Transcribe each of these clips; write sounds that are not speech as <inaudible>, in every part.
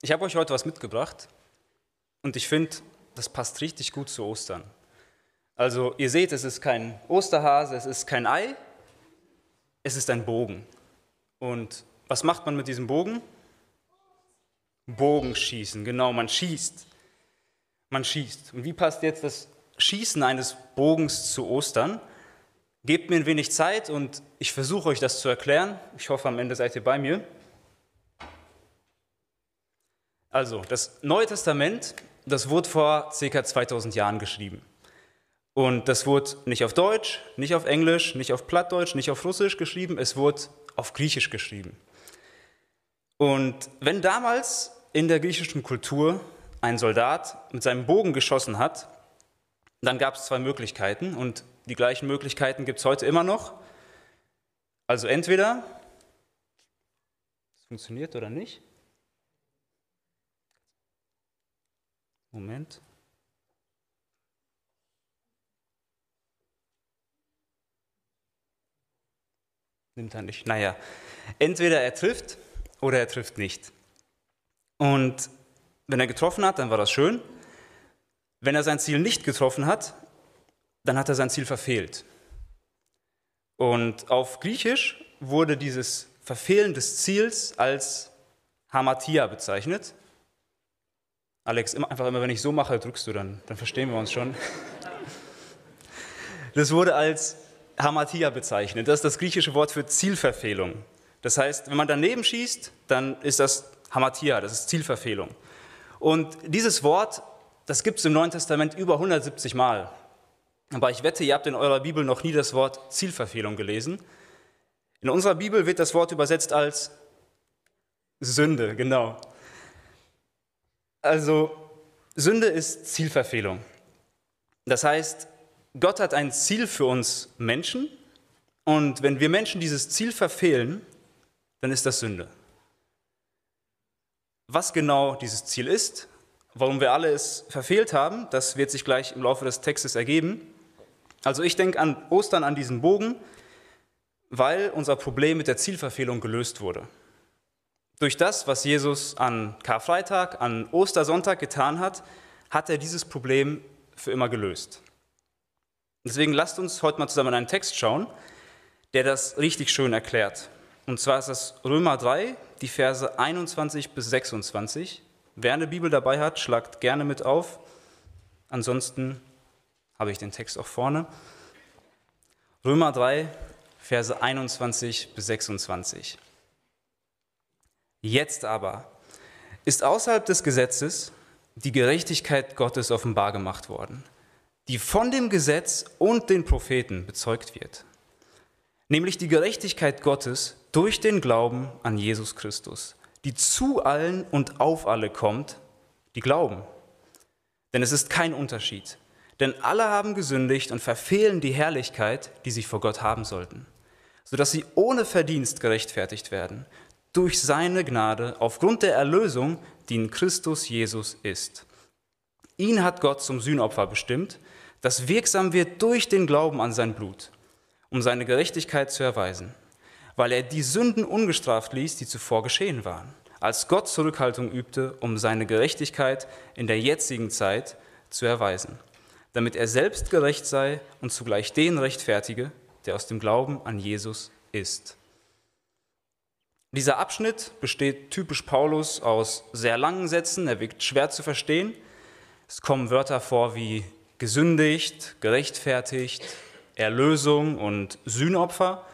Ich habe euch heute was mitgebracht und ich finde, das passt richtig gut zu Ostern. Also ihr seht, es ist kein Osterhase, es ist kein Ei, es ist ein Bogen. Und was macht man mit diesem Bogen? Bogenschießen, genau, man schießt. Man schießt. Und wie passt jetzt das Schießen eines Bogens zu Ostern? Gebt mir ein wenig Zeit und ich versuche euch das zu erklären. Ich hoffe, am Ende seid ihr bei mir. Also, das Neue Testament, das wurde vor ca. 2000 Jahren geschrieben. Und das wurde nicht auf Deutsch, nicht auf Englisch, nicht auf Plattdeutsch, nicht auf Russisch geschrieben, es wurde auf Griechisch geschrieben. Und wenn damals in der griechischen Kultur ein Soldat mit seinem Bogen geschossen hat, dann gab es zwei Möglichkeiten und die gleichen Möglichkeiten gibt es heute immer noch. Also entweder es funktioniert oder nicht. Moment. Nimmt er nicht. Naja, entweder er trifft oder er trifft nicht. Und wenn er getroffen hat, dann war das schön. Wenn er sein Ziel nicht getroffen hat, dann hat er sein Ziel verfehlt. Und auf Griechisch wurde dieses Verfehlen des Ziels als Hamatia bezeichnet. Alex, einfach immer, wenn ich so mache, drückst du dann, dann verstehen wir uns schon. Das wurde als Hamatia bezeichnet. Das ist das griechische Wort für Zielverfehlung. Das heißt, wenn man daneben schießt, dann ist das Hamatia, das ist Zielverfehlung. Und dieses Wort, das gibt es im Neuen Testament über 170 Mal. Aber ich wette, ihr habt in eurer Bibel noch nie das Wort Zielverfehlung gelesen. In unserer Bibel wird das Wort übersetzt als Sünde, genau. Also Sünde ist Zielverfehlung. Das heißt, Gott hat ein Ziel für uns Menschen und wenn wir Menschen dieses Ziel verfehlen, dann ist das Sünde. Was genau dieses Ziel ist, warum wir alle es verfehlt haben, das wird sich gleich im Laufe des Textes ergeben. Also ich denke an Ostern, an diesen Bogen, weil unser Problem mit der Zielverfehlung gelöst wurde. Durch das, was Jesus an Karfreitag, an Ostersonntag getan hat, hat er dieses Problem für immer gelöst. Deswegen lasst uns heute mal zusammen einen Text schauen, der das richtig schön erklärt. Und zwar ist das Römer 3, die Verse 21 bis 26. Wer eine Bibel dabei hat, schlagt gerne mit auf. Ansonsten habe ich den Text auch vorne. Römer 3, Verse 21 bis 26. Jetzt aber ist außerhalb des Gesetzes die Gerechtigkeit Gottes offenbar gemacht worden, die von dem Gesetz und den Propheten bezeugt wird nämlich die Gerechtigkeit Gottes durch den Glauben an Jesus Christus, die zu allen und auf alle kommt, die glauben. Denn es ist kein Unterschied, denn alle haben gesündigt und verfehlen die Herrlichkeit, die sie vor Gott haben sollten, sodass sie ohne Verdienst gerechtfertigt werden, durch seine Gnade aufgrund der Erlösung, die in Christus Jesus ist. Ihn hat Gott zum Sühnopfer bestimmt, das wirksam wird durch den Glauben an sein Blut um seine Gerechtigkeit zu erweisen, weil er die Sünden ungestraft ließ, die zuvor geschehen waren, als Gott Zurückhaltung übte, um seine Gerechtigkeit in der jetzigen Zeit zu erweisen, damit er selbst gerecht sei und zugleich den rechtfertige, der aus dem Glauben an Jesus ist. Dieser Abschnitt besteht typisch Paulus aus sehr langen Sätzen, er wirkt schwer zu verstehen. Es kommen Wörter vor wie gesündigt, gerechtfertigt, Erlösung und Sühnopfer.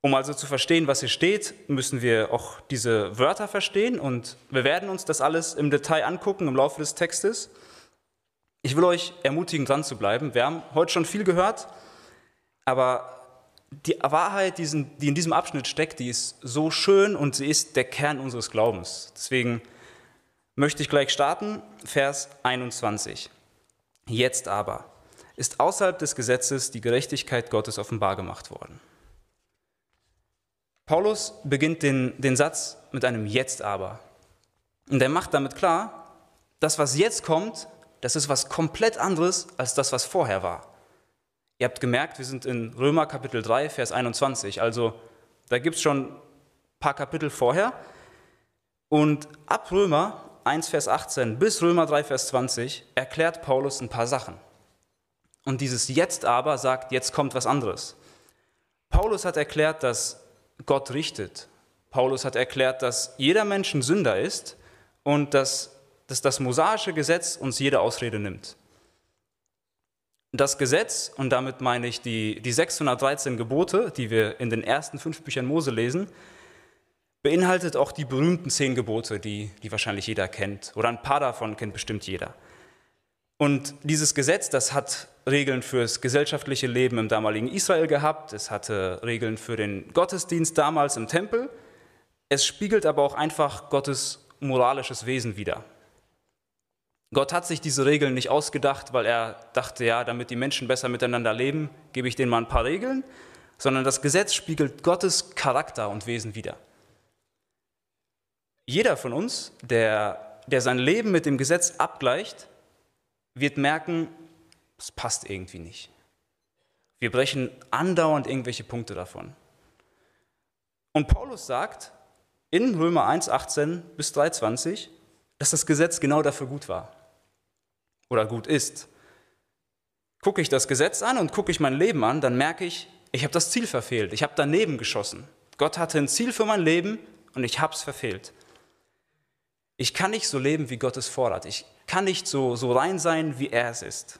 Um also zu verstehen, was hier steht, müssen wir auch diese Wörter verstehen und wir werden uns das alles im Detail angucken im Laufe des Textes. Ich will euch ermutigen, dran zu bleiben. Wir haben heute schon viel gehört, aber die Wahrheit, die in diesem Abschnitt steckt, die ist so schön und sie ist der Kern unseres Glaubens. Deswegen möchte ich gleich starten, Vers 21. Jetzt aber ist außerhalb des Gesetzes die Gerechtigkeit Gottes offenbar gemacht worden. Paulus beginnt den, den Satz mit einem Jetzt aber. Und er macht damit klar, das, was jetzt kommt, das ist was komplett anderes als das, was vorher war. Ihr habt gemerkt, wir sind in Römer Kapitel 3, Vers 21. Also da gibt es schon ein paar Kapitel vorher. Und ab Römer 1, Vers 18 bis Römer 3, Vers 20 erklärt Paulus ein paar Sachen. Und dieses Jetzt aber sagt, jetzt kommt was anderes. Paulus hat erklärt, dass Gott richtet. Paulus hat erklärt, dass jeder Mensch ein Sünder ist und dass, dass das mosaische Gesetz uns jede Ausrede nimmt. Das Gesetz, und damit meine ich die, die 613 Gebote, die wir in den ersten fünf Büchern Mose lesen, beinhaltet auch die berühmten zehn Gebote, die, die wahrscheinlich jeder kennt. Oder ein paar davon kennt bestimmt jeder. Und dieses Gesetz, das hat Regeln fürs gesellschaftliche Leben im damaligen Israel gehabt, es hatte Regeln für den Gottesdienst damals im Tempel, es spiegelt aber auch einfach Gottes moralisches Wesen wider. Gott hat sich diese Regeln nicht ausgedacht, weil er dachte, ja, damit die Menschen besser miteinander leben, gebe ich denen mal ein paar Regeln, sondern das Gesetz spiegelt Gottes Charakter und Wesen wider. Jeder von uns, der, der sein Leben mit dem Gesetz abgleicht, wird merken, es passt irgendwie nicht. Wir brechen andauernd irgendwelche Punkte davon. Und Paulus sagt in Römer 1, 18 bis 3,20, dass das Gesetz genau dafür gut war oder gut ist. Gucke ich das Gesetz an und gucke ich mein Leben an, dann merke ich, ich habe das Ziel verfehlt. Ich habe daneben geschossen. Gott hatte ein Ziel für mein Leben und ich habe es verfehlt. Ich kann nicht so leben, wie Gott es fordert. Ich kann nicht so, so rein sein, wie er es ist.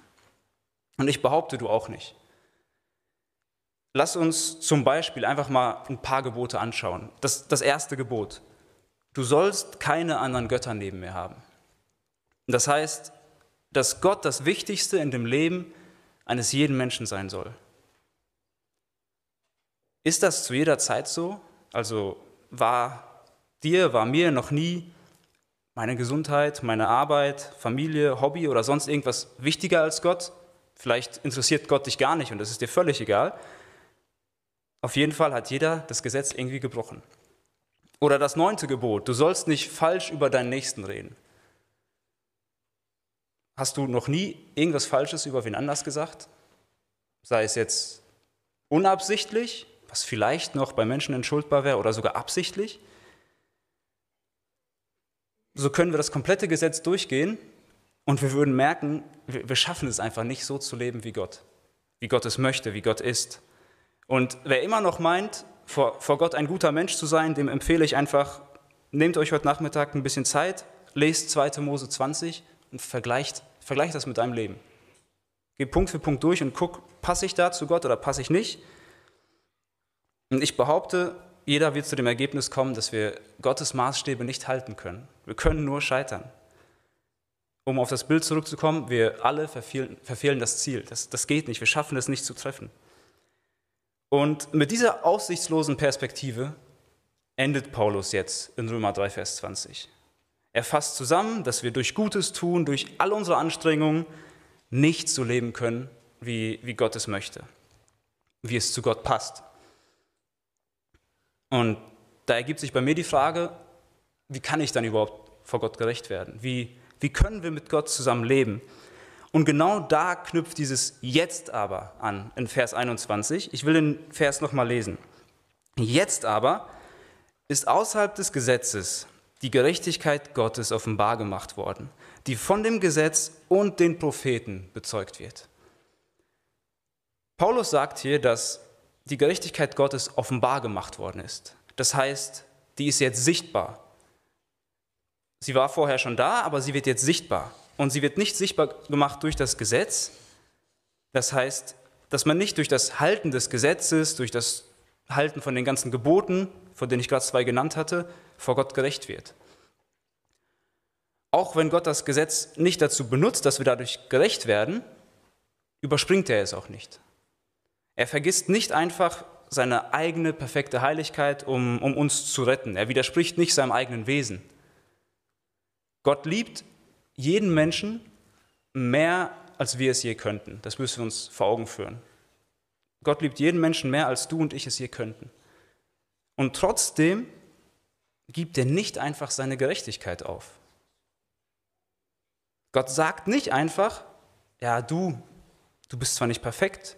Und ich behaupte, du auch nicht. Lass uns zum Beispiel einfach mal ein paar Gebote anschauen. Das, das erste Gebot. Du sollst keine anderen Götter neben mir haben. Das heißt, dass Gott das Wichtigste in dem Leben eines jeden Menschen sein soll. Ist das zu jeder Zeit so? Also war dir, war mir noch nie meine Gesundheit, meine Arbeit, Familie, Hobby oder sonst irgendwas wichtiger als Gott? Vielleicht interessiert Gott dich gar nicht und das ist dir völlig egal. Auf jeden Fall hat jeder das Gesetz irgendwie gebrochen. Oder das neunte Gebot, du sollst nicht falsch über deinen Nächsten reden. Hast du noch nie irgendwas Falsches über wen anders gesagt? Sei es jetzt unabsichtlich, was vielleicht noch bei Menschen entschuldbar wäre, oder sogar absichtlich? so können wir das komplette Gesetz durchgehen und wir würden merken, wir schaffen es einfach nicht so zu leben wie Gott, wie Gott es möchte, wie Gott ist. Und wer immer noch meint, vor, vor Gott ein guter Mensch zu sein, dem empfehle ich einfach, nehmt euch heute Nachmittag ein bisschen Zeit, lest 2. Mose 20 und vergleicht, vergleicht das mit deinem Leben. Geh Punkt für Punkt durch und guck, passe ich da zu Gott oder passe ich nicht? Und ich behaupte, jeder wird zu dem Ergebnis kommen, dass wir Gottes Maßstäbe nicht halten können. Wir können nur scheitern. Um auf das Bild zurückzukommen, wir alle verfehlen, verfehlen das Ziel. Das, das geht nicht, wir schaffen es nicht zu treffen. Und mit dieser aussichtslosen Perspektive endet Paulus jetzt in Römer 3, Vers 20. Er fasst zusammen, dass wir durch Gutes tun, durch all unsere Anstrengungen nicht so leben können, wie, wie Gott es möchte, wie es zu Gott passt. Und da ergibt sich bei mir die Frage, wie kann ich dann überhaupt vor Gott gerecht werden? Wie, wie können wir mit Gott zusammen leben? Und genau da knüpft dieses Jetzt aber an in Vers 21. Ich will den Vers nochmal lesen. Jetzt aber ist außerhalb des Gesetzes die Gerechtigkeit Gottes offenbar gemacht worden, die von dem Gesetz und den Propheten bezeugt wird. Paulus sagt hier, dass die Gerechtigkeit Gottes offenbar gemacht worden ist. Das heißt, die ist jetzt sichtbar. Sie war vorher schon da, aber sie wird jetzt sichtbar. Und sie wird nicht sichtbar gemacht durch das Gesetz. Das heißt, dass man nicht durch das Halten des Gesetzes, durch das Halten von den ganzen Geboten, von denen ich gerade zwei genannt hatte, vor Gott gerecht wird. Auch wenn Gott das Gesetz nicht dazu benutzt, dass wir dadurch gerecht werden, überspringt er es auch nicht. Er vergisst nicht einfach seine eigene perfekte Heiligkeit, um, um uns zu retten. Er widerspricht nicht seinem eigenen Wesen. Gott liebt jeden Menschen mehr, als wir es je könnten. Das müssen wir uns vor Augen führen. Gott liebt jeden Menschen mehr, als du und ich es je könnten. Und trotzdem gibt er nicht einfach seine Gerechtigkeit auf. Gott sagt nicht einfach, ja, du, du bist zwar nicht perfekt,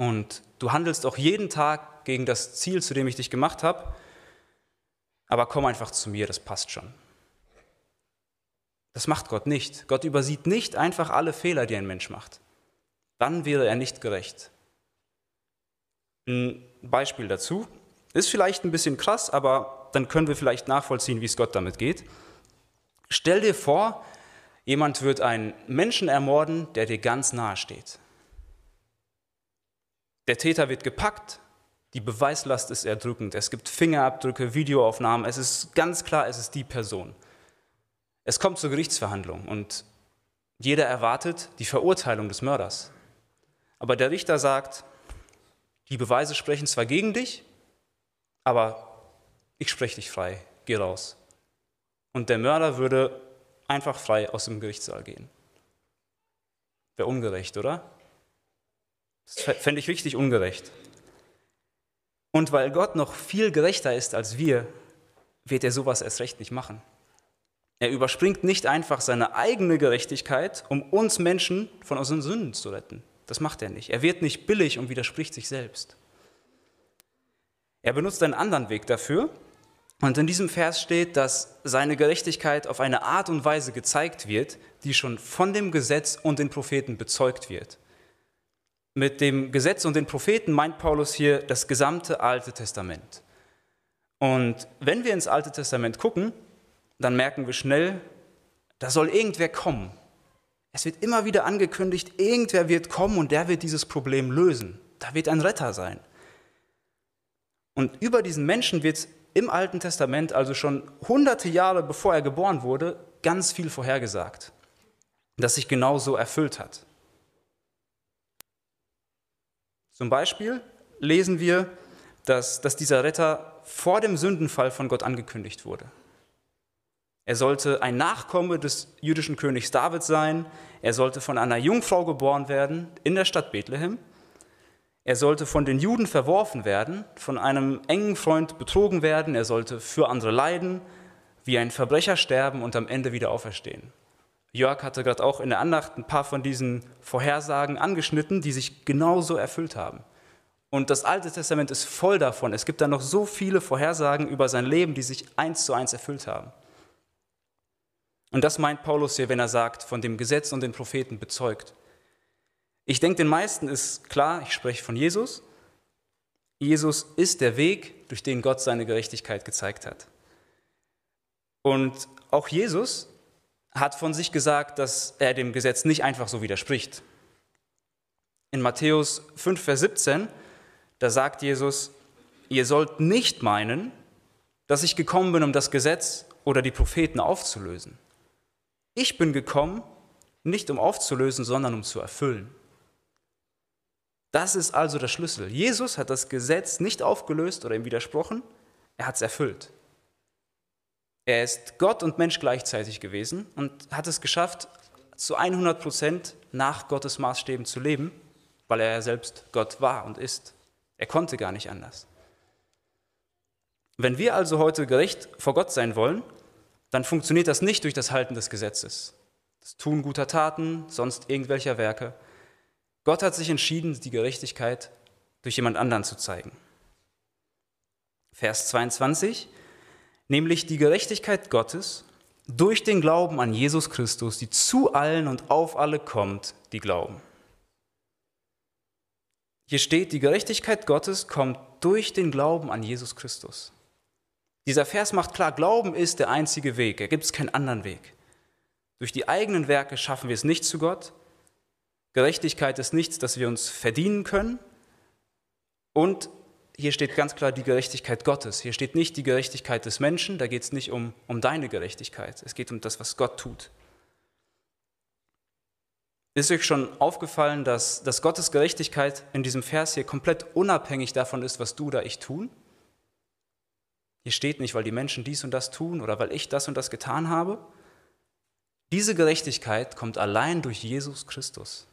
und du handelst auch jeden Tag gegen das Ziel, zu dem ich dich gemacht habe. aber komm einfach zu mir, das passt schon. Das macht Gott nicht. Gott übersieht nicht einfach alle Fehler, die ein Mensch macht. Dann wäre er nicht gerecht. Ein Beispiel dazu ist vielleicht ein bisschen krass, aber dann können wir vielleicht nachvollziehen, wie es Gott damit geht. Stell dir vor, jemand wird einen Menschen ermorden, der dir ganz nahe steht. Der Täter wird gepackt, die Beweislast ist erdrückend, es gibt Fingerabdrücke, Videoaufnahmen, es ist ganz klar, es ist die Person. Es kommt zur Gerichtsverhandlung und jeder erwartet die Verurteilung des Mörders. Aber der Richter sagt, die Beweise sprechen zwar gegen dich, aber ich spreche dich frei, geh raus. Und der Mörder würde einfach frei aus dem Gerichtssaal gehen. Wäre ungerecht, oder? Das fände ich richtig ungerecht. Und weil Gott noch viel gerechter ist als wir, wird er sowas erst recht nicht machen. Er überspringt nicht einfach seine eigene Gerechtigkeit, um uns Menschen von unseren Sünden zu retten. Das macht er nicht. Er wird nicht billig und widerspricht sich selbst. Er benutzt einen anderen Weg dafür. Und in diesem Vers steht, dass seine Gerechtigkeit auf eine Art und Weise gezeigt wird, die schon von dem Gesetz und den Propheten bezeugt wird. Mit dem Gesetz und den Propheten meint Paulus hier das gesamte Alte Testament. Und wenn wir ins Alte Testament gucken, dann merken wir schnell, da soll irgendwer kommen. Es wird immer wieder angekündigt, irgendwer wird kommen und der wird dieses Problem lösen. Da wird ein Retter sein. Und über diesen Menschen wird im Alten Testament, also schon hunderte Jahre bevor er geboren wurde, ganz viel vorhergesagt, das sich genauso erfüllt hat. Zum Beispiel lesen wir, dass, dass dieser Retter vor dem Sündenfall von Gott angekündigt wurde. Er sollte ein Nachkomme des jüdischen Königs David sein. Er sollte von einer Jungfrau geboren werden in der Stadt Bethlehem. Er sollte von den Juden verworfen werden, von einem engen Freund betrogen werden. Er sollte für andere leiden, wie ein Verbrecher sterben und am Ende wieder auferstehen. Jörg hatte gerade auch in der Andacht ein paar von diesen Vorhersagen angeschnitten, die sich genauso erfüllt haben. Und das Alte Testament ist voll davon. Es gibt da noch so viele Vorhersagen über sein Leben, die sich eins zu eins erfüllt haben. Und das meint Paulus hier, wenn er sagt, von dem Gesetz und den Propheten bezeugt. Ich denke, den meisten ist klar, ich spreche von Jesus. Jesus ist der Weg, durch den Gott seine Gerechtigkeit gezeigt hat. Und auch Jesus hat von sich gesagt, dass er dem Gesetz nicht einfach so widerspricht. In Matthäus 5, Vers 17, da sagt Jesus, ihr sollt nicht meinen, dass ich gekommen bin, um das Gesetz oder die Propheten aufzulösen. Ich bin gekommen, nicht um aufzulösen, sondern um zu erfüllen. Das ist also der Schlüssel. Jesus hat das Gesetz nicht aufgelöst oder ihm widersprochen, er hat es erfüllt. Er ist Gott und Mensch gleichzeitig gewesen und hat es geschafft, zu 100 Prozent nach Gottes Maßstäben zu leben, weil er selbst Gott war und ist. Er konnte gar nicht anders. Wenn wir also heute gerecht vor Gott sein wollen, dann funktioniert das nicht durch das Halten des Gesetzes, das Tun guter Taten, sonst irgendwelcher Werke. Gott hat sich entschieden, die Gerechtigkeit durch jemand anderen zu zeigen. Vers 22, nämlich die Gerechtigkeit Gottes durch den Glauben an Jesus Christus, die zu allen und auf alle kommt, die glauben. Hier steht, die Gerechtigkeit Gottes kommt durch den Glauben an Jesus Christus. Dieser Vers macht klar, Glauben ist der einzige Weg, da gibt es keinen anderen Weg. Durch die eigenen Werke schaffen wir es nicht zu Gott. Gerechtigkeit ist nichts, das wir uns verdienen können. Und hier steht ganz klar die Gerechtigkeit Gottes. Hier steht nicht die Gerechtigkeit des Menschen, da geht es nicht um, um deine Gerechtigkeit. Es geht um das, was Gott tut. Ist euch schon aufgefallen, dass, dass Gottes Gerechtigkeit in diesem Vers hier komplett unabhängig davon ist, was du oder ich tun? Hier steht nicht, weil die Menschen dies und das tun oder weil ich das und das getan habe. Diese Gerechtigkeit kommt allein durch Jesus Christus.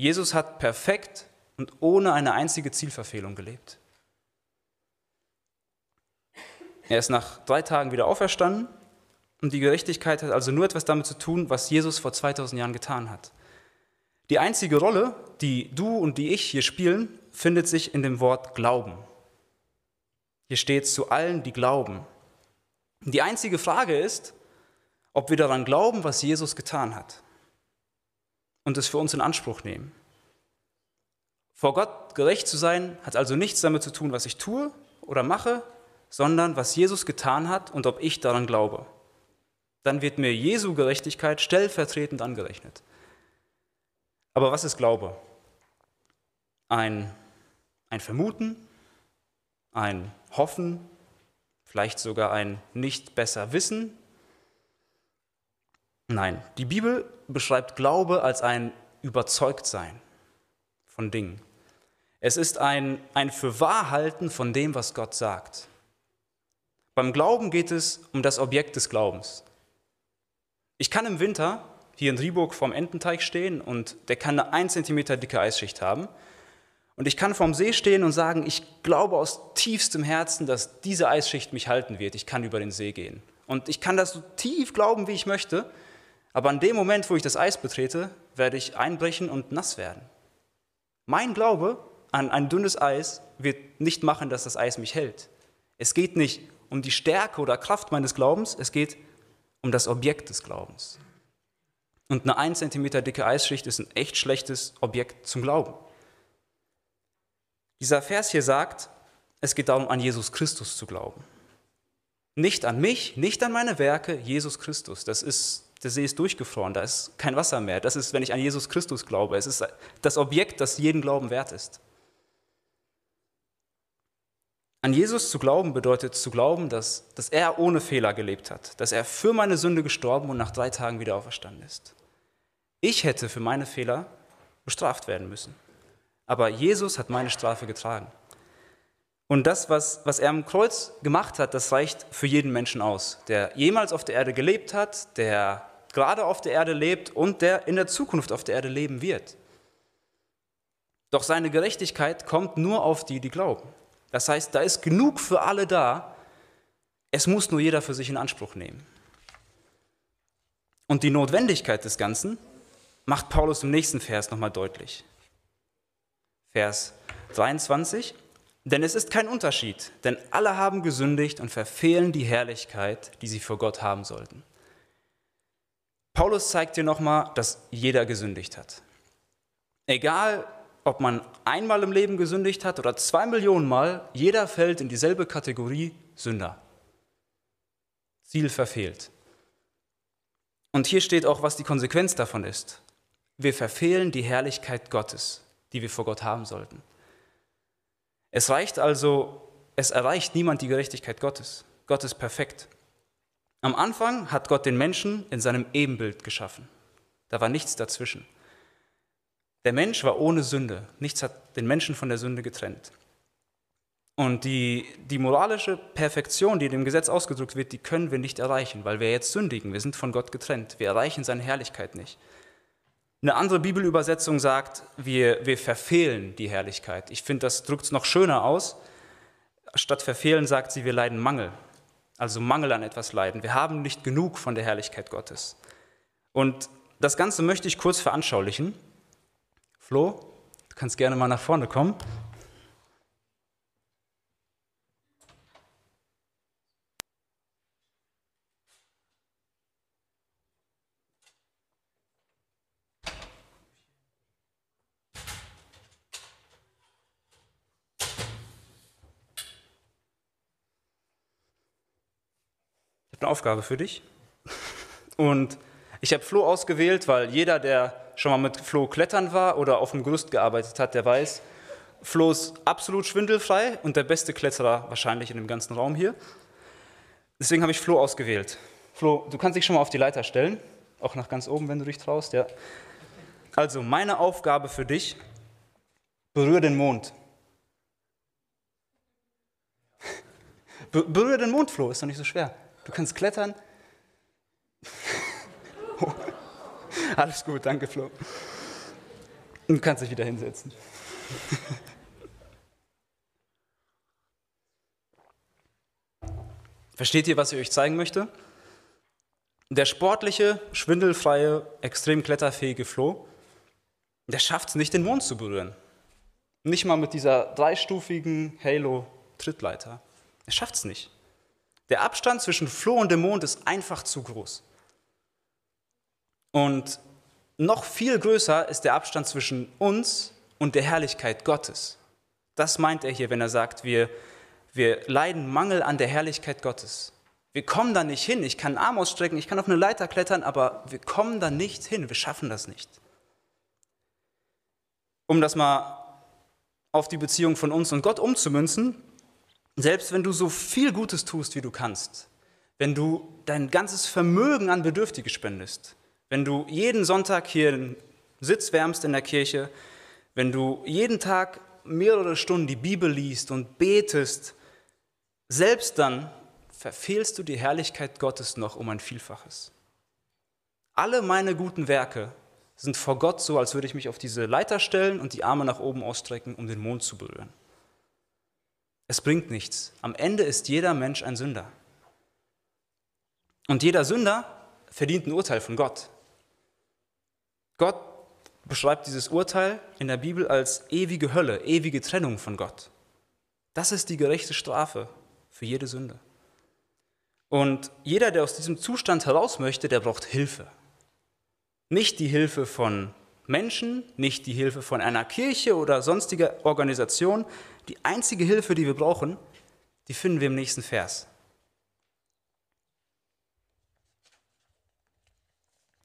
Jesus hat perfekt und ohne eine einzige Zielverfehlung gelebt. Er ist nach drei Tagen wieder auferstanden und die Gerechtigkeit hat also nur etwas damit zu tun, was Jesus vor 2000 Jahren getan hat. Die einzige Rolle, die du und die ich hier spielen, findet sich in dem Wort Glauben. Hier steht zu allen, die glauben. Die einzige Frage ist, ob wir daran glauben, was Jesus getan hat und es für uns in Anspruch nehmen. Vor Gott gerecht zu sein, hat also nichts damit zu tun, was ich tue oder mache, sondern was Jesus getan hat und ob ich daran glaube. Dann wird mir Jesu Gerechtigkeit stellvertretend angerechnet. Aber was ist Glaube? Ein, ein Vermuten, ein Hoffen, vielleicht sogar ein nicht besser Wissen. Nein, die Bibel beschreibt Glaube als ein Überzeugtsein von Dingen. Es ist ein, ein Fürwahrhalten von dem, was Gott sagt. Beim Glauben geht es um das Objekt des Glaubens. Ich kann im Winter hier in Rieburg vorm Ententeich stehen und der kann eine 1 cm dicke Eisschicht haben. Und ich kann vorm See stehen und sagen, ich glaube aus tiefstem Herzen, dass diese Eisschicht mich halten wird. Ich kann über den See gehen. Und ich kann das so tief glauben, wie ich möchte. Aber an dem Moment, wo ich das Eis betrete, werde ich einbrechen und nass werden. Mein Glaube an ein dünnes Eis wird nicht machen, dass das Eis mich hält. Es geht nicht um die Stärke oder Kraft meines Glaubens, es geht um das Objekt des Glaubens. Und eine 1 cm dicke Eisschicht ist ein echt schlechtes Objekt zum Glauben. Dieser Vers hier sagt, es geht darum, an Jesus Christus zu glauben. Nicht an mich, nicht an meine Werke, Jesus Christus. Das ist, der See ist durchgefroren, da ist kein Wasser mehr. Das ist, wenn ich an Jesus Christus glaube. Es ist das Objekt, das jeden Glauben wert ist. An Jesus zu glauben bedeutet zu glauben, dass, dass er ohne Fehler gelebt hat, dass er für meine Sünde gestorben und nach drei Tagen wieder auferstanden ist. Ich hätte für meine Fehler bestraft werden müssen, aber Jesus hat meine Strafe getragen. Und das, was, was er am Kreuz gemacht hat, das reicht für jeden Menschen aus, der jemals auf der Erde gelebt hat, der gerade auf der Erde lebt und der in der Zukunft auf der Erde leben wird. Doch seine Gerechtigkeit kommt nur auf die, die glauben. Das heißt, da ist genug für alle da. Es muss nur jeder für sich in Anspruch nehmen. Und die Notwendigkeit des Ganzen macht Paulus im nächsten Vers nochmal deutlich. Vers 23. Denn es ist kein Unterschied, denn alle haben gesündigt und verfehlen die Herrlichkeit, die sie vor Gott haben sollten. Paulus zeigt dir nochmal, dass jeder gesündigt hat. Egal, ob man einmal im Leben gesündigt hat oder zwei Millionen Mal, jeder fällt in dieselbe Kategorie Sünder. Ziel verfehlt. Und hier steht auch, was die Konsequenz davon ist. Wir verfehlen die Herrlichkeit Gottes, die wir vor Gott haben sollten. Es reicht also, es erreicht niemand die Gerechtigkeit Gottes. Gott ist perfekt. Am Anfang hat Gott den Menschen in seinem Ebenbild geschaffen. Da war nichts dazwischen. Der Mensch war ohne Sünde. Nichts hat den Menschen von der Sünde getrennt. Und die, die moralische Perfektion, die in dem Gesetz ausgedrückt wird, die können wir nicht erreichen, weil wir jetzt sündigen. Wir sind von Gott getrennt. Wir erreichen seine Herrlichkeit nicht. Eine andere Bibelübersetzung sagt, wir, wir verfehlen die Herrlichkeit. Ich finde, das drückt es noch schöner aus. Statt verfehlen sagt sie, wir leiden Mangel. Also Mangel an etwas leiden. Wir haben nicht genug von der Herrlichkeit Gottes. Und das Ganze möchte ich kurz veranschaulichen. Flo, du kannst gerne mal nach vorne kommen. Eine Aufgabe für dich. Und ich habe Flo ausgewählt, weil jeder, der schon mal mit Flo klettern war oder auf dem Gerüst gearbeitet hat, der weiß, Flo ist absolut schwindelfrei und der beste Kletterer wahrscheinlich in dem ganzen Raum hier. Deswegen habe ich Flo ausgewählt. Flo, du kannst dich schon mal auf die Leiter stellen, auch nach ganz oben, wenn du dich traust. Ja. Also, meine Aufgabe für dich, berühre den Mond. Berühre den Mond, Flo, ist doch nicht so schwer. Du kannst klettern. <laughs> Alles gut, danke Flo. Du kannst dich wieder hinsetzen. <laughs> Versteht ihr, was ich euch zeigen möchte? Der sportliche, schwindelfreie, extrem kletterfähige Flo, der schafft es nicht, den Mond zu berühren. Nicht mal mit dieser dreistufigen Halo-Trittleiter. Er schafft es nicht. Der Abstand zwischen Floh und dem Mond ist einfach zu groß. Und noch viel größer ist der Abstand zwischen uns und der Herrlichkeit Gottes. Das meint er hier, wenn er sagt, wir, wir leiden Mangel an der Herrlichkeit Gottes. Wir kommen da nicht hin. Ich kann einen Arm ausstrecken, ich kann auf eine Leiter klettern, aber wir kommen da nicht hin. Wir schaffen das nicht. Um das mal auf die Beziehung von uns und Gott umzumünzen, selbst wenn du so viel Gutes tust, wie du kannst, wenn du dein ganzes Vermögen an Bedürftige spendest, wenn du jeden Sonntag hier einen Sitz wärmst in der Kirche, wenn du jeden Tag mehrere Stunden die Bibel liest und betest, selbst dann verfehlst du die Herrlichkeit Gottes noch um ein Vielfaches. Alle meine guten Werke sind vor Gott so, als würde ich mich auf diese Leiter stellen und die Arme nach oben ausstrecken, um den Mond zu berühren. Es bringt nichts. Am Ende ist jeder Mensch ein Sünder. Und jeder Sünder verdient ein Urteil von Gott. Gott beschreibt dieses Urteil in der Bibel als ewige Hölle, ewige Trennung von Gott. Das ist die gerechte Strafe für jede Sünde. Und jeder, der aus diesem Zustand heraus möchte, der braucht Hilfe. Nicht die Hilfe von Menschen, nicht die Hilfe von einer Kirche oder sonstiger Organisation. Die einzige Hilfe, die wir brauchen, die finden wir im nächsten Vers.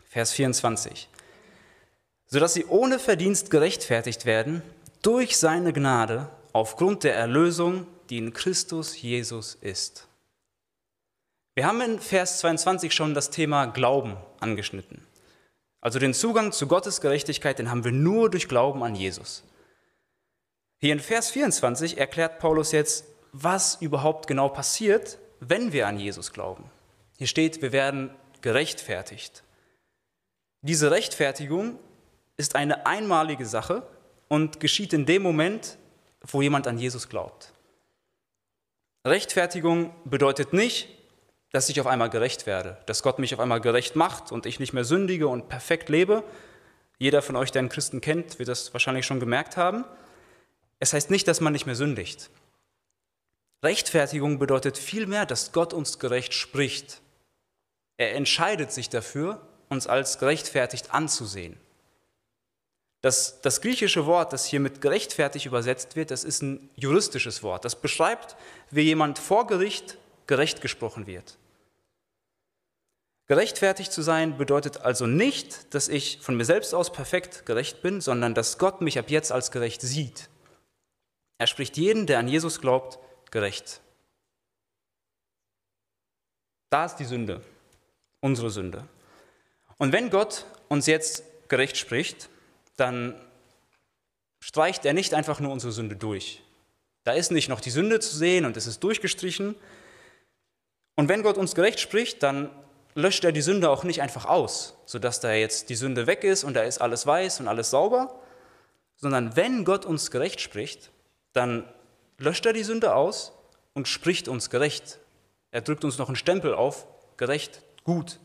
Vers 24. Sodass sie ohne Verdienst gerechtfertigt werden durch seine Gnade aufgrund der Erlösung, die in Christus Jesus ist. Wir haben in Vers 22 schon das Thema Glauben angeschnitten. Also den Zugang zu Gottes Gerechtigkeit, den haben wir nur durch Glauben an Jesus. Hier in Vers 24 erklärt Paulus jetzt, was überhaupt genau passiert, wenn wir an Jesus glauben. Hier steht, wir werden gerechtfertigt. Diese Rechtfertigung ist eine einmalige Sache und geschieht in dem Moment, wo jemand an Jesus glaubt. Rechtfertigung bedeutet nicht, dass ich auf einmal gerecht werde, dass Gott mich auf einmal gerecht macht und ich nicht mehr sündige und perfekt lebe. Jeder von euch, der einen Christen kennt, wird das wahrscheinlich schon gemerkt haben. Es heißt nicht, dass man nicht mehr sündigt. Rechtfertigung bedeutet vielmehr, dass Gott uns gerecht spricht. Er entscheidet sich dafür, uns als gerechtfertigt anzusehen. Das, das griechische Wort, das hier mit gerechtfertigt übersetzt wird, das ist ein juristisches Wort. Das beschreibt, wie jemand vor Gericht gerecht gesprochen wird. Gerechtfertigt zu sein bedeutet also nicht, dass ich von mir selbst aus perfekt gerecht bin, sondern dass Gott mich ab jetzt als gerecht sieht. Er spricht jeden, der an Jesus glaubt, gerecht. Da ist die Sünde, unsere Sünde. Und wenn Gott uns jetzt gerecht spricht, dann streicht er nicht einfach nur unsere Sünde durch. Da ist nicht noch die Sünde zu sehen und es ist durchgestrichen. Und wenn Gott uns gerecht spricht, dann löscht er die Sünde auch nicht einfach aus, sodass da jetzt die Sünde weg ist und da ist alles weiß und alles sauber, sondern wenn Gott uns gerecht spricht, dann löscht er die Sünde aus und spricht uns gerecht. Er drückt uns noch einen Stempel auf, gerecht, gut.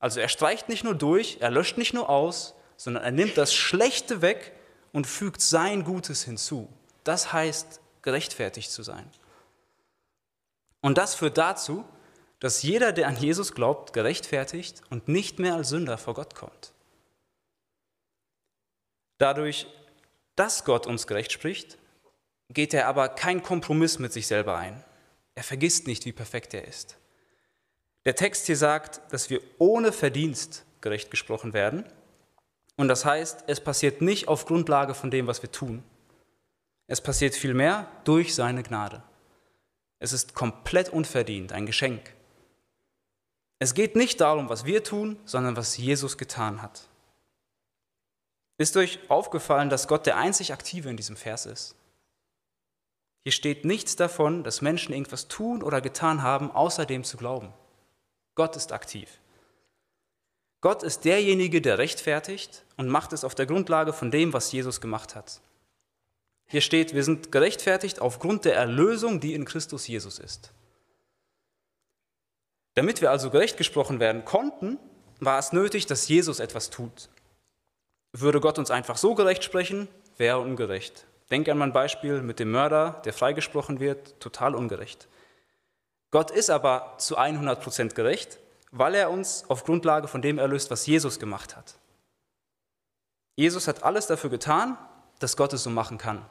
Also er streicht nicht nur durch, er löscht nicht nur aus, sondern er nimmt das Schlechte weg und fügt sein Gutes hinzu. Das heißt, gerechtfertigt zu sein. Und das führt dazu, dass jeder, der an Jesus glaubt, gerechtfertigt und nicht mehr als Sünder vor Gott kommt. Dadurch, dass Gott uns gerecht spricht, geht er aber keinen Kompromiss mit sich selber ein. Er vergisst nicht, wie perfekt er ist. Der Text hier sagt, dass wir ohne Verdienst gerecht gesprochen werden. Und das heißt, es passiert nicht auf Grundlage von dem, was wir tun. Es passiert vielmehr durch seine Gnade. Es ist komplett unverdient, ein Geschenk. Es geht nicht darum, was wir tun, sondern was Jesus getan hat. Ist euch aufgefallen, dass Gott der einzig Aktive in diesem Vers ist? Hier steht nichts davon, dass Menschen irgendwas tun oder getan haben, außer dem zu glauben. Gott ist aktiv. Gott ist derjenige, der rechtfertigt und macht es auf der Grundlage von dem, was Jesus gemacht hat. Hier steht, wir sind gerechtfertigt aufgrund der Erlösung, die in Christus Jesus ist. Damit wir also gerecht gesprochen werden konnten, war es nötig, dass Jesus etwas tut. Würde Gott uns einfach so gerecht sprechen, wäre ungerecht. Denk an mein Beispiel mit dem Mörder, der freigesprochen wird, total ungerecht. Gott ist aber zu 100% gerecht, weil er uns auf Grundlage von dem erlöst, was Jesus gemacht hat. Jesus hat alles dafür getan, dass Gott es so machen kann.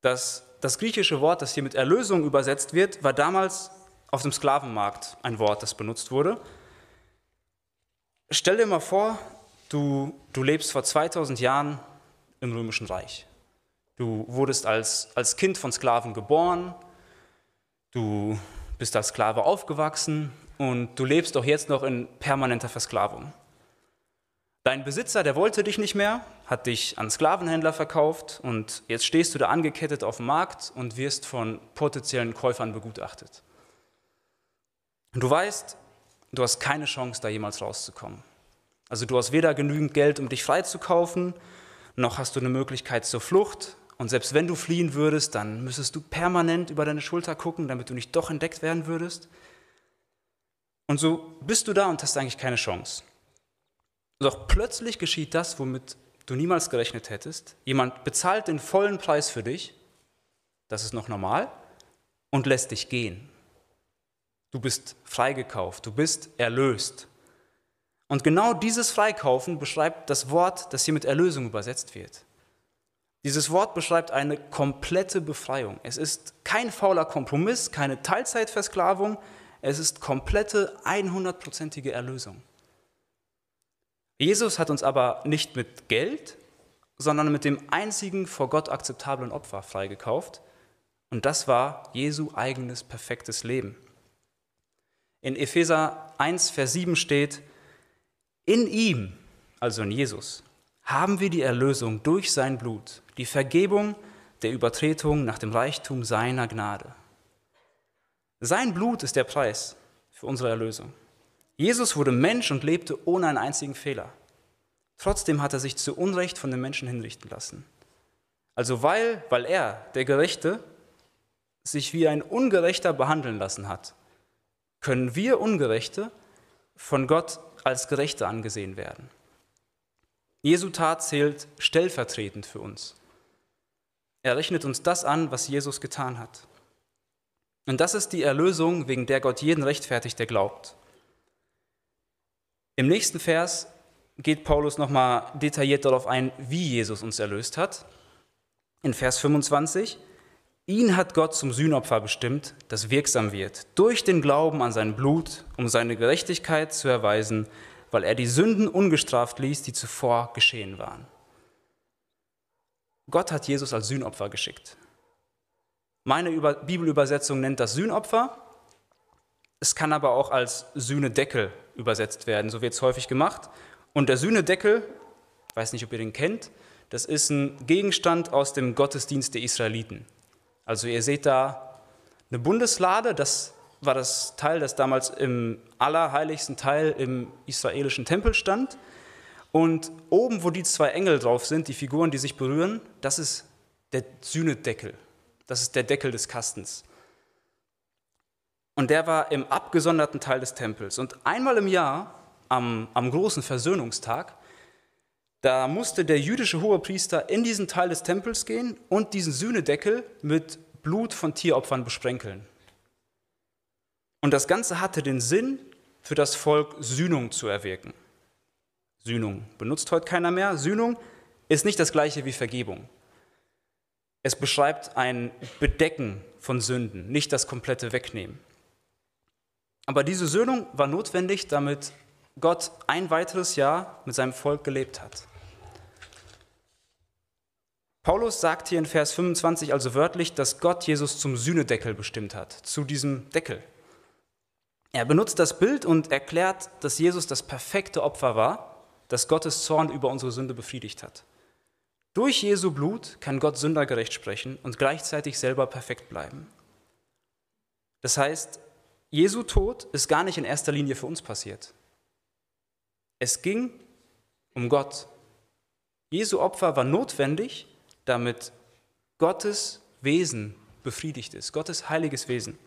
Das, das griechische Wort, das hier mit Erlösung übersetzt wird, war damals auf dem Sklavenmarkt ein Wort, das benutzt wurde. Stell dir mal vor, du, du lebst vor 2000 Jahren im Römischen Reich. Du wurdest als, als Kind von Sklaven geboren, du bist als Sklave aufgewachsen und du lebst auch jetzt noch in permanenter Versklavung. Dein Besitzer, der wollte dich nicht mehr, hat dich an Sklavenhändler verkauft und jetzt stehst du da angekettet auf dem Markt und wirst von potenziellen Käufern begutachtet. Und du weißt, du hast keine Chance, da jemals rauszukommen. Also du hast weder genügend Geld, um dich freizukaufen, noch hast du eine Möglichkeit zur Flucht. Und selbst wenn du fliehen würdest, dann müsstest du permanent über deine Schulter gucken, damit du nicht doch entdeckt werden würdest. Und so bist du da und hast eigentlich keine Chance. Doch plötzlich geschieht das, womit du niemals gerechnet hättest. Jemand bezahlt den vollen Preis für dich, das ist noch normal, und lässt dich gehen. Du bist freigekauft, du bist erlöst. Und genau dieses Freikaufen beschreibt das Wort, das hier mit Erlösung übersetzt wird. Dieses Wort beschreibt eine komplette Befreiung. Es ist kein fauler Kompromiss, keine Teilzeitversklavung, es ist komplette, 100%ige Erlösung. Jesus hat uns aber nicht mit Geld, sondern mit dem einzigen vor Gott akzeptablen Opfer freigekauft. Und das war Jesu eigenes perfektes Leben. In Epheser 1, Vers 7 steht, in ihm, also in Jesus, haben wir die Erlösung durch sein Blut, die Vergebung der Übertretung nach dem Reichtum seiner Gnade. Sein Blut ist der Preis für unsere Erlösung. Jesus wurde Mensch und lebte ohne einen einzigen Fehler. Trotzdem hat er sich zu Unrecht von den Menschen hinrichten lassen. Also weil, weil er, der Gerechte, sich wie ein Ungerechter behandeln lassen hat, können wir Ungerechte von Gott als Gerechte angesehen werden. Jesu Tat zählt stellvertretend für uns. Er rechnet uns das an, was Jesus getan hat. Und das ist die Erlösung, wegen der Gott jeden rechtfertigt, der glaubt. Im nächsten Vers geht Paulus nochmal detailliert darauf ein, wie Jesus uns erlöst hat. In Vers 25, Ihn hat Gott zum Sühnopfer bestimmt, das wirksam wird, durch den Glauben an sein Blut, um seine Gerechtigkeit zu erweisen, weil er die Sünden ungestraft ließ, die zuvor geschehen waren. Gott hat Jesus als Sühnopfer geschickt. Meine Bibelübersetzung nennt das Sühnopfer. Es kann aber auch als Sühnedeckel übersetzt werden, so wird es häufig gemacht. Und der Sühnedeckel, ich weiß nicht, ob ihr den kennt, das ist ein Gegenstand aus dem Gottesdienst der Israeliten. Also ihr seht da eine Bundeslade, das war das Teil, das damals im allerheiligsten Teil im israelischen Tempel stand. Und oben, wo die zwei Engel drauf sind, die Figuren, die sich berühren, das ist der Sühnedeckel. Das ist der Deckel des Kastens. Und der war im abgesonderten Teil des Tempels. Und einmal im Jahr, am, am großen Versöhnungstag, da musste der jüdische Hohepriester in diesen Teil des Tempels gehen und diesen Sühnedeckel mit Blut von Tieropfern besprenkeln. Und das Ganze hatte den Sinn, für das Volk Sühnung zu erwirken. Sühnung benutzt heute keiner mehr. Sühnung ist nicht das gleiche wie Vergebung. Es beschreibt ein Bedecken von Sünden, nicht das komplette Wegnehmen. Aber diese Söhnung war notwendig, damit Gott ein weiteres Jahr mit seinem Volk gelebt hat. Paulus sagt hier in Vers 25 also wörtlich, dass Gott Jesus zum Sühnedeckel bestimmt hat, zu diesem Deckel. Er benutzt das Bild und erklärt, dass Jesus das perfekte Opfer war, das Gottes Zorn über unsere Sünde befriedigt hat. Durch Jesu Blut kann Gott sündergerecht sprechen und gleichzeitig selber perfekt bleiben. Das heißt, Jesu Tod ist gar nicht in erster Linie für uns passiert. Es ging um Gott. Jesu Opfer war notwendig, damit Gottes Wesen befriedigt ist, Gottes heiliges Wesen.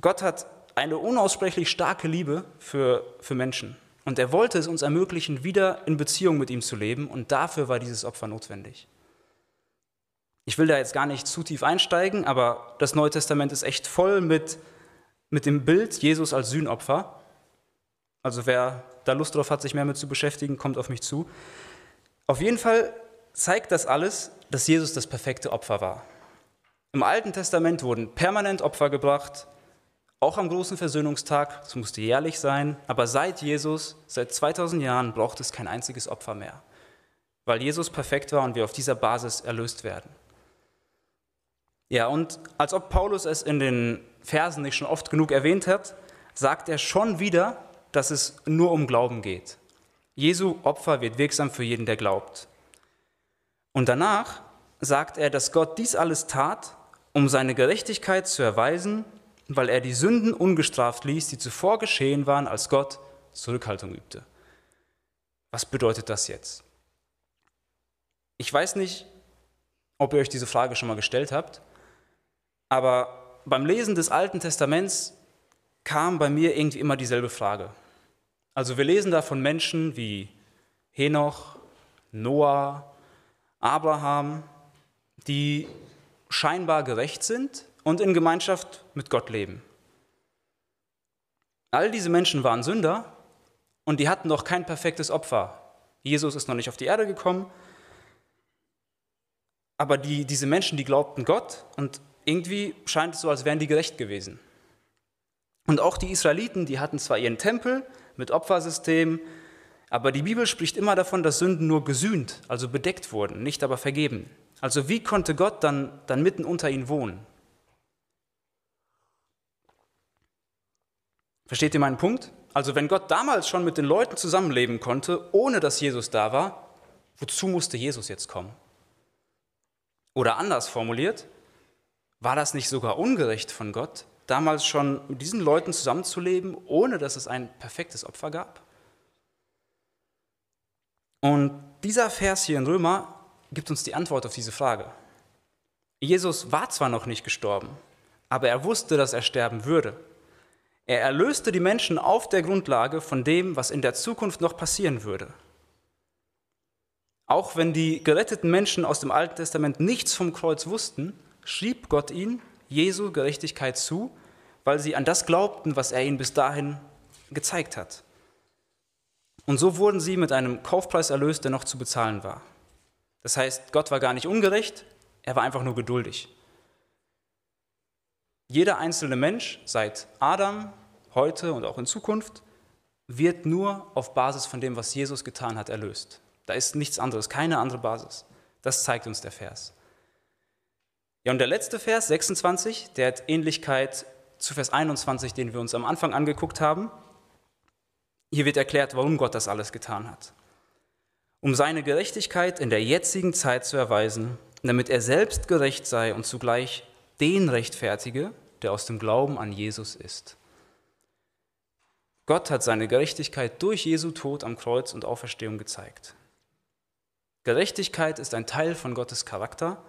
Gott hat eine unaussprechlich starke Liebe für, für Menschen und er wollte es uns ermöglichen, wieder in Beziehung mit ihm zu leben und dafür war dieses Opfer notwendig. Ich will da jetzt gar nicht zu tief einsteigen, aber das Neue Testament ist echt voll mit, mit dem Bild Jesus als Sühnopfer. Also wer da Lust drauf hat, sich mehr mit zu beschäftigen, kommt auf mich zu. Auf jeden Fall zeigt das alles, dass Jesus das perfekte Opfer war. Im Alten Testament wurden permanent Opfer gebracht, auch am großen Versöhnungstag, das musste jährlich sein, aber seit Jesus, seit 2000 Jahren, braucht es kein einziges Opfer mehr, weil Jesus perfekt war und wir auf dieser Basis erlöst werden. Ja, und als ob Paulus es in den Versen nicht schon oft genug erwähnt hat, sagt er schon wieder, dass es nur um Glauben geht. Jesu Opfer wird wirksam für jeden, der glaubt. Und danach sagt er, dass Gott dies alles tat, um seine Gerechtigkeit zu erweisen, weil er die Sünden ungestraft ließ, die zuvor geschehen waren, als Gott Zurückhaltung übte. Was bedeutet das jetzt? Ich weiß nicht, ob ihr euch diese Frage schon mal gestellt habt, aber beim Lesen des Alten Testaments kam bei mir irgendwie immer dieselbe Frage. Also wir lesen da von Menschen wie Henoch, Noah, Abraham, die scheinbar gerecht sind und in Gemeinschaft mit Gott leben. All diese Menschen waren Sünder und die hatten noch kein perfektes Opfer. Jesus ist noch nicht auf die Erde gekommen, aber die, diese Menschen, die glaubten Gott und irgendwie scheint es so, als wären die gerecht gewesen. Und auch die Israeliten, die hatten zwar ihren Tempel mit Opfersystem, aber die Bibel spricht immer davon, dass Sünden nur gesühnt, also bedeckt wurden, nicht aber vergeben. Also wie konnte Gott dann, dann mitten unter ihnen wohnen? Versteht ihr meinen Punkt? Also wenn Gott damals schon mit den Leuten zusammenleben konnte, ohne dass Jesus da war, wozu musste Jesus jetzt kommen? Oder anders formuliert, war das nicht sogar ungerecht von Gott, damals schon mit diesen Leuten zusammenzuleben, ohne dass es ein perfektes Opfer gab? Und dieser Vers hier in Römer gibt uns die Antwort auf diese Frage. Jesus war zwar noch nicht gestorben, aber er wusste, dass er sterben würde. Er erlöste die Menschen auf der Grundlage von dem, was in der Zukunft noch passieren würde. Auch wenn die geretteten Menschen aus dem Alten Testament nichts vom Kreuz wussten, schrieb Gott ihnen Jesu Gerechtigkeit zu, weil sie an das glaubten, was er ihnen bis dahin gezeigt hat. Und so wurden sie mit einem Kaufpreis erlöst, der noch zu bezahlen war. Das heißt, Gott war gar nicht ungerecht, er war einfach nur geduldig. Jeder einzelne Mensch, seit Adam, heute und auch in Zukunft, wird nur auf Basis von dem, was Jesus getan hat, erlöst. Da ist nichts anderes, keine andere Basis. Das zeigt uns der Vers. Ja, und der letzte Vers, 26, der hat Ähnlichkeit zu Vers 21, den wir uns am Anfang angeguckt haben. Hier wird erklärt, warum Gott das alles getan hat. Um seine Gerechtigkeit in der jetzigen Zeit zu erweisen, damit er selbst gerecht sei und zugleich den rechtfertige, der aus dem Glauben an Jesus ist. Gott hat seine Gerechtigkeit durch Jesu Tod am Kreuz und Auferstehung gezeigt. Gerechtigkeit ist ein Teil von Gottes Charakter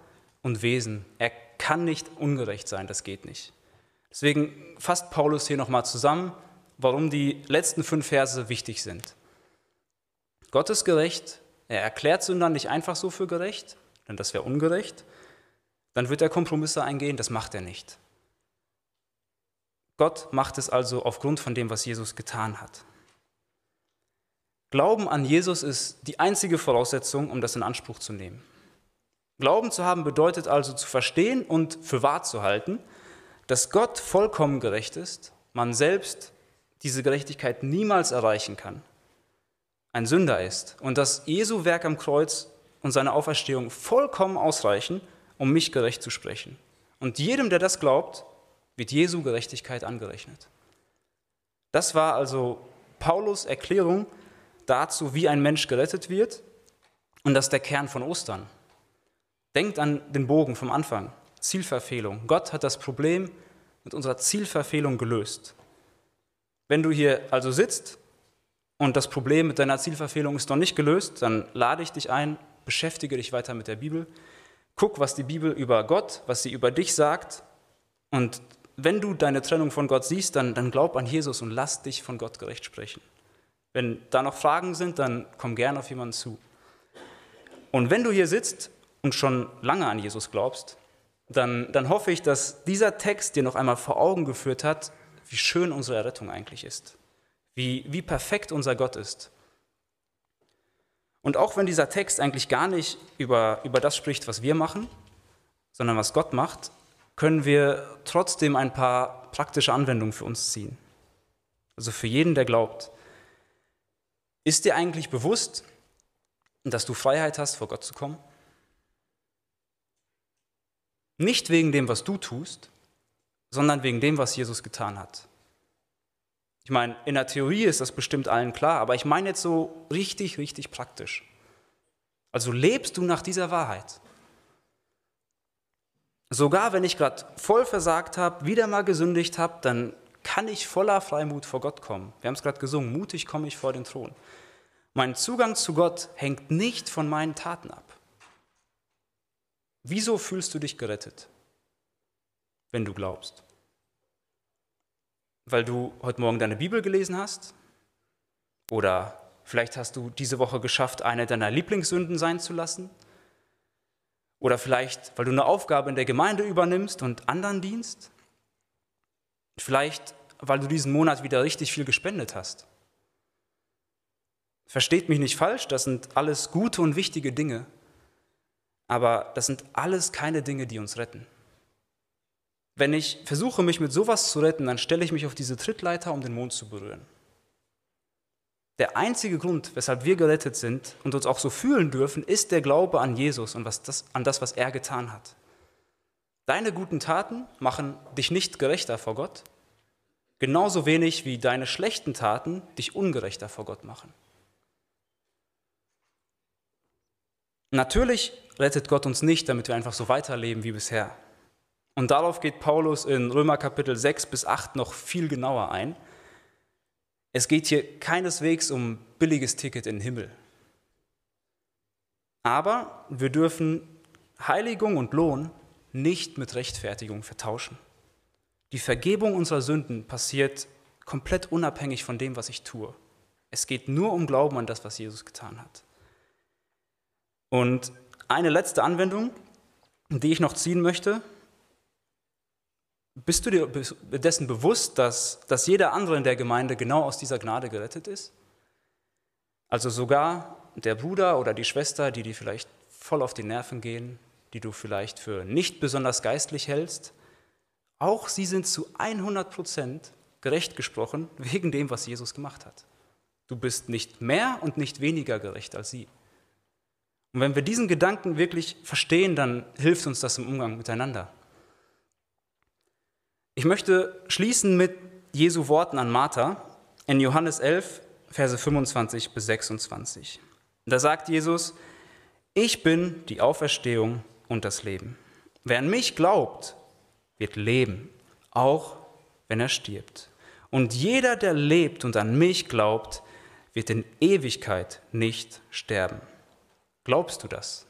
und Wesen. Er kann nicht ungerecht sein, das geht nicht. Deswegen fasst Paulus hier nochmal zusammen, warum die letzten fünf Verse wichtig sind. Gott ist gerecht, er erklärt Sündern nicht einfach so für gerecht, denn das wäre ungerecht. Dann wird er Kompromisse eingehen, das macht er nicht. Gott macht es also aufgrund von dem, was Jesus getan hat. Glauben an Jesus ist die einzige Voraussetzung, um das in Anspruch zu nehmen. Glauben zu haben bedeutet also zu verstehen und für wahr zu halten, dass Gott vollkommen gerecht ist, man selbst diese Gerechtigkeit niemals erreichen kann, ein Sünder ist und dass Jesu Werk am Kreuz und seine Auferstehung vollkommen ausreichen, um mich gerecht zu sprechen. Und jedem, der das glaubt, wird Jesu Gerechtigkeit angerechnet. Das war also Paulus Erklärung dazu, wie ein Mensch gerettet wird und das ist der Kern von Ostern. Denkt an den Bogen vom Anfang. Zielverfehlung. Gott hat das Problem mit unserer Zielverfehlung gelöst. Wenn du hier also sitzt und das Problem mit deiner Zielverfehlung ist noch nicht gelöst, dann lade ich dich ein, beschäftige dich weiter mit der Bibel. Guck, was die Bibel über Gott, was sie über dich sagt. Und wenn du deine Trennung von Gott siehst, dann, dann glaub an Jesus und lass dich von Gott gerecht sprechen. Wenn da noch Fragen sind, dann komm gern auf jemanden zu. Und wenn du hier sitzt und schon lange an Jesus glaubst, dann, dann hoffe ich, dass dieser Text dir noch einmal vor Augen geführt hat, wie schön unsere Errettung eigentlich ist, wie, wie perfekt unser Gott ist. Und auch wenn dieser Text eigentlich gar nicht über, über das spricht, was wir machen, sondern was Gott macht, können wir trotzdem ein paar praktische Anwendungen für uns ziehen. Also für jeden, der glaubt. Ist dir eigentlich bewusst, dass du Freiheit hast, vor Gott zu kommen? Nicht wegen dem, was du tust, sondern wegen dem, was Jesus getan hat. Ich meine, in der Theorie ist das bestimmt allen klar, aber ich meine jetzt so richtig, richtig praktisch. Also lebst du nach dieser Wahrheit. Sogar wenn ich gerade voll versagt habe, wieder mal gesündigt habe, dann kann ich voller Freimut vor Gott kommen. Wir haben es gerade gesungen, mutig komme ich vor den Thron. Mein Zugang zu Gott hängt nicht von meinen Taten ab. Wieso fühlst du dich gerettet, wenn du glaubst? Weil du heute Morgen deine Bibel gelesen hast? Oder vielleicht hast du diese Woche geschafft, eine deiner Lieblingssünden sein zu lassen? Oder vielleicht, weil du eine Aufgabe in der Gemeinde übernimmst und anderen dienst? Vielleicht, weil du diesen Monat wieder richtig viel gespendet hast? Versteht mich nicht falsch, das sind alles gute und wichtige Dinge. Aber das sind alles keine Dinge, die uns retten. Wenn ich versuche, mich mit sowas zu retten, dann stelle ich mich auf diese Trittleiter, um den Mond zu berühren. Der einzige Grund, weshalb wir gerettet sind und uns auch so fühlen dürfen, ist der Glaube an Jesus und das, an das, was er getan hat. Deine guten Taten machen dich nicht gerechter vor Gott, genauso wenig wie deine schlechten Taten dich ungerechter vor Gott machen. Natürlich rettet Gott uns nicht, damit wir einfach so weiterleben wie bisher. Und darauf geht Paulus in Römer Kapitel 6 bis 8 noch viel genauer ein. Es geht hier keineswegs um billiges Ticket in den Himmel. Aber wir dürfen Heiligung und Lohn nicht mit Rechtfertigung vertauschen. Die Vergebung unserer Sünden passiert komplett unabhängig von dem, was ich tue. Es geht nur um Glauben an das, was Jesus getan hat. Und eine letzte Anwendung, die ich noch ziehen möchte. Bist du dir dessen bewusst, dass, dass jeder andere in der Gemeinde genau aus dieser Gnade gerettet ist? Also sogar der Bruder oder die Schwester, die dir vielleicht voll auf die Nerven gehen, die du vielleicht für nicht besonders geistlich hältst, auch sie sind zu 100 Prozent gerecht gesprochen <laughs> wegen dem, was Jesus gemacht hat. Du bist nicht mehr und nicht weniger gerecht als sie. Und wenn wir diesen Gedanken wirklich verstehen, dann hilft uns das im Umgang miteinander. Ich möchte schließen mit Jesu Worten an Martha in Johannes 11, Verse 25 bis 26. Da sagt Jesus, ich bin die Auferstehung und das Leben. Wer an mich glaubt, wird leben, auch wenn er stirbt. Und jeder, der lebt und an mich glaubt, wird in Ewigkeit nicht sterben. Glaubst du das?